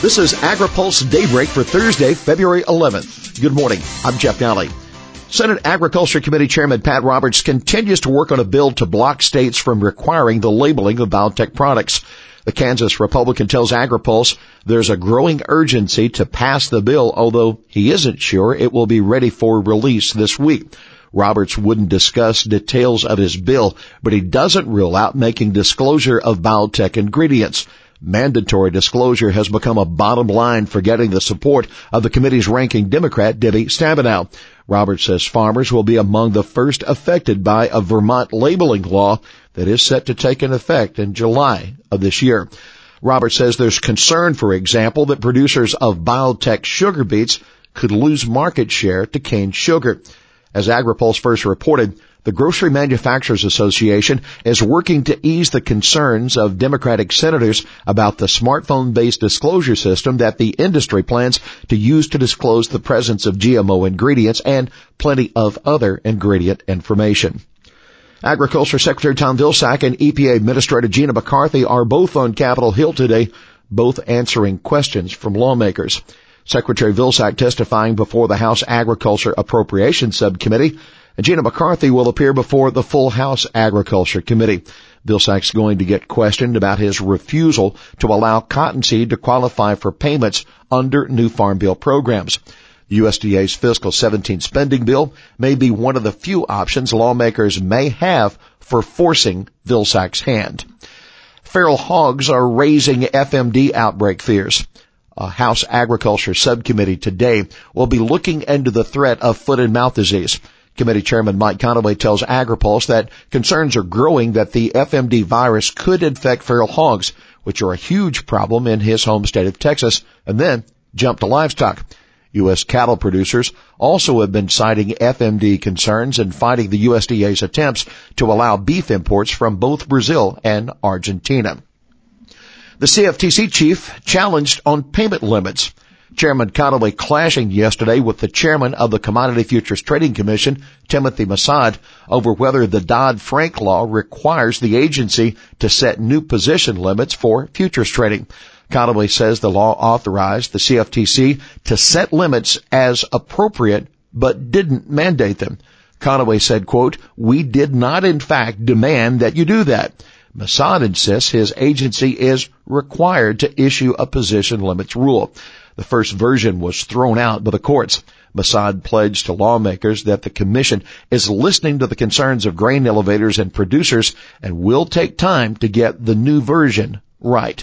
This is AgriPulse Daybreak for Thursday, February 11th. Good morning. I'm Jeff Nalley. Senate Agriculture Committee Chairman Pat Roberts continues to work on a bill to block states from requiring the labeling of biotech products. The Kansas Republican tells AgriPulse there's a growing urgency to pass the bill, although he isn't sure it will be ready for release this week. Roberts wouldn't discuss details of his bill, but he doesn't rule out making disclosure of biotech ingredients. Mandatory disclosure has become a bottom line for getting the support of the committee's ranking Democrat, Debbie Stabenow. Roberts says farmers will be among the first affected by a Vermont labeling law that is set to take effect in July of this year. Roberts says there's concern, for example, that producers of biotech sugar beets could lose market share to cane sugar. As AgriPulse first reported, the Grocery Manufacturers Association is working to ease the concerns of Democratic senators about the smartphone-based disclosure system that the industry plans to use to disclose the presence of GMO ingredients and plenty of other ingredient information. Agriculture Secretary Tom Vilsack and EPA Administrator Gina McCarthy are both on Capitol Hill today, both answering questions from lawmakers. Secretary Vilsack testifying before the House Agriculture Appropriations Subcommittee and Gina McCarthy will appear before the full House Agriculture Committee. Vilsack's going to get questioned about his refusal to allow cottonseed to qualify for payments under new Farm Bill programs. The USDA's fiscal 17 spending bill may be one of the few options lawmakers may have for forcing Vilsack's hand. Feral hogs are raising FMD outbreak fears. A House Agriculture Subcommittee today will be looking into the threat of foot and mouth disease. Committee Chairman Mike Conaway tells AgriPulse that concerns are growing that the FMD virus could infect feral hogs, which are a huge problem in his home state of Texas, and then jump to livestock. U.S. cattle producers also have been citing FMD concerns and fighting the USDA's attempts to allow beef imports from both Brazil and Argentina. The CFTC chief challenged on payment limits. Chairman Conaway clashing yesterday with the chairman of the Commodity Futures Trading Commission, Timothy Massad, over whether the Dodd-Frank law requires the agency to set new position limits for futures trading. Conaway says the law authorized the CFTC to set limits as appropriate, but didn't mandate them. Conaway said, quote, we did not in fact demand that you do that. Massad insists his agency is required to issue a position limits rule. The first version was thrown out by the courts. Massad pledged to lawmakers that the commission is listening to the concerns of grain elevators and producers and will take time to get the new version right.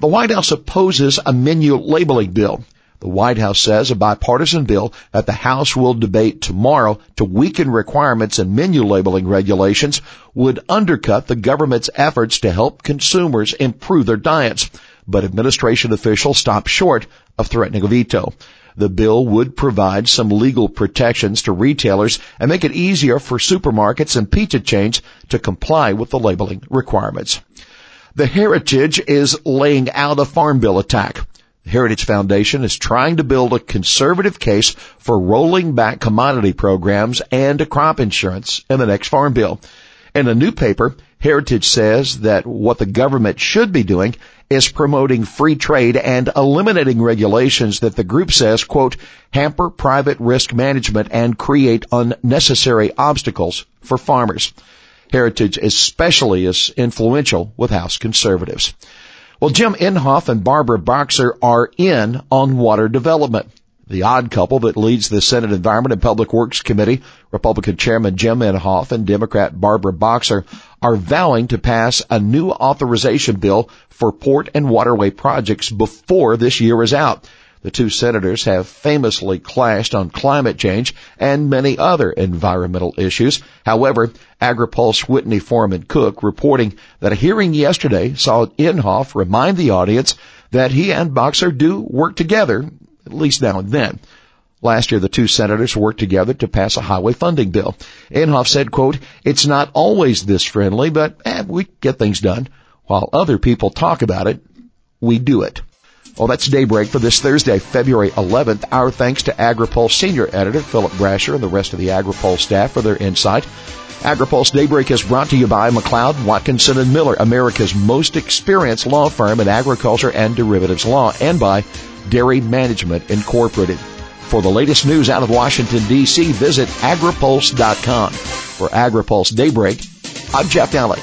The White House opposes a menu labeling bill. The White House says a bipartisan bill that the House will debate tomorrow to weaken requirements and menu labeling regulations would undercut the government's efforts to help consumers improve their diets. But administration officials stopped short of threatening a veto. The bill would provide some legal protections to retailers and make it easier for supermarkets and pizza chains to comply with the labeling requirements. The Heritage is laying out a farm bill attack. Heritage Foundation is trying to build a conservative case for rolling back commodity programs and crop insurance in the next farm bill. In a new paper, Heritage says that what the government should be doing is promoting free trade and eliminating regulations that the group says, quote, hamper private risk management and create unnecessary obstacles for farmers. Heritage especially is influential with House conservatives. Well, Jim Inhofe and Barbara Boxer are in on water development. The odd couple that leads the Senate Environment and Public Works Committee, Republican Chairman Jim Inhofe and Democrat Barbara Boxer, are vowing to pass a new authorization bill for port and waterway projects before this year is out. The two senators have famously clashed on climate change and many other environmental issues. However, AgriPulse Whitney Foreman Cook reporting that a hearing yesterday saw Inhofe remind the audience that he and Boxer do work together, at least now and then. Last year, the two senators worked together to pass a highway funding bill. Inhofe said, quote, it's not always this friendly, but eh, we get things done. While other people talk about it, we do it. Well, that's Daybreak for this Thursday, February 11th. Our thanks to AgriPulse Senior Editor Philip Brasher and the rest of the AgriPulse staff for their insight. AgriPulse Daybreak is brought to you by McLeod, Watkinson and Miller, America's most experienced law firm in agriculture and derivatives law, and by Dairy Management Incorporated. For the latest news out of Washington, D.C., visit agripulse.com. For AgriPulse Daybreak, I'm Jeff Daly.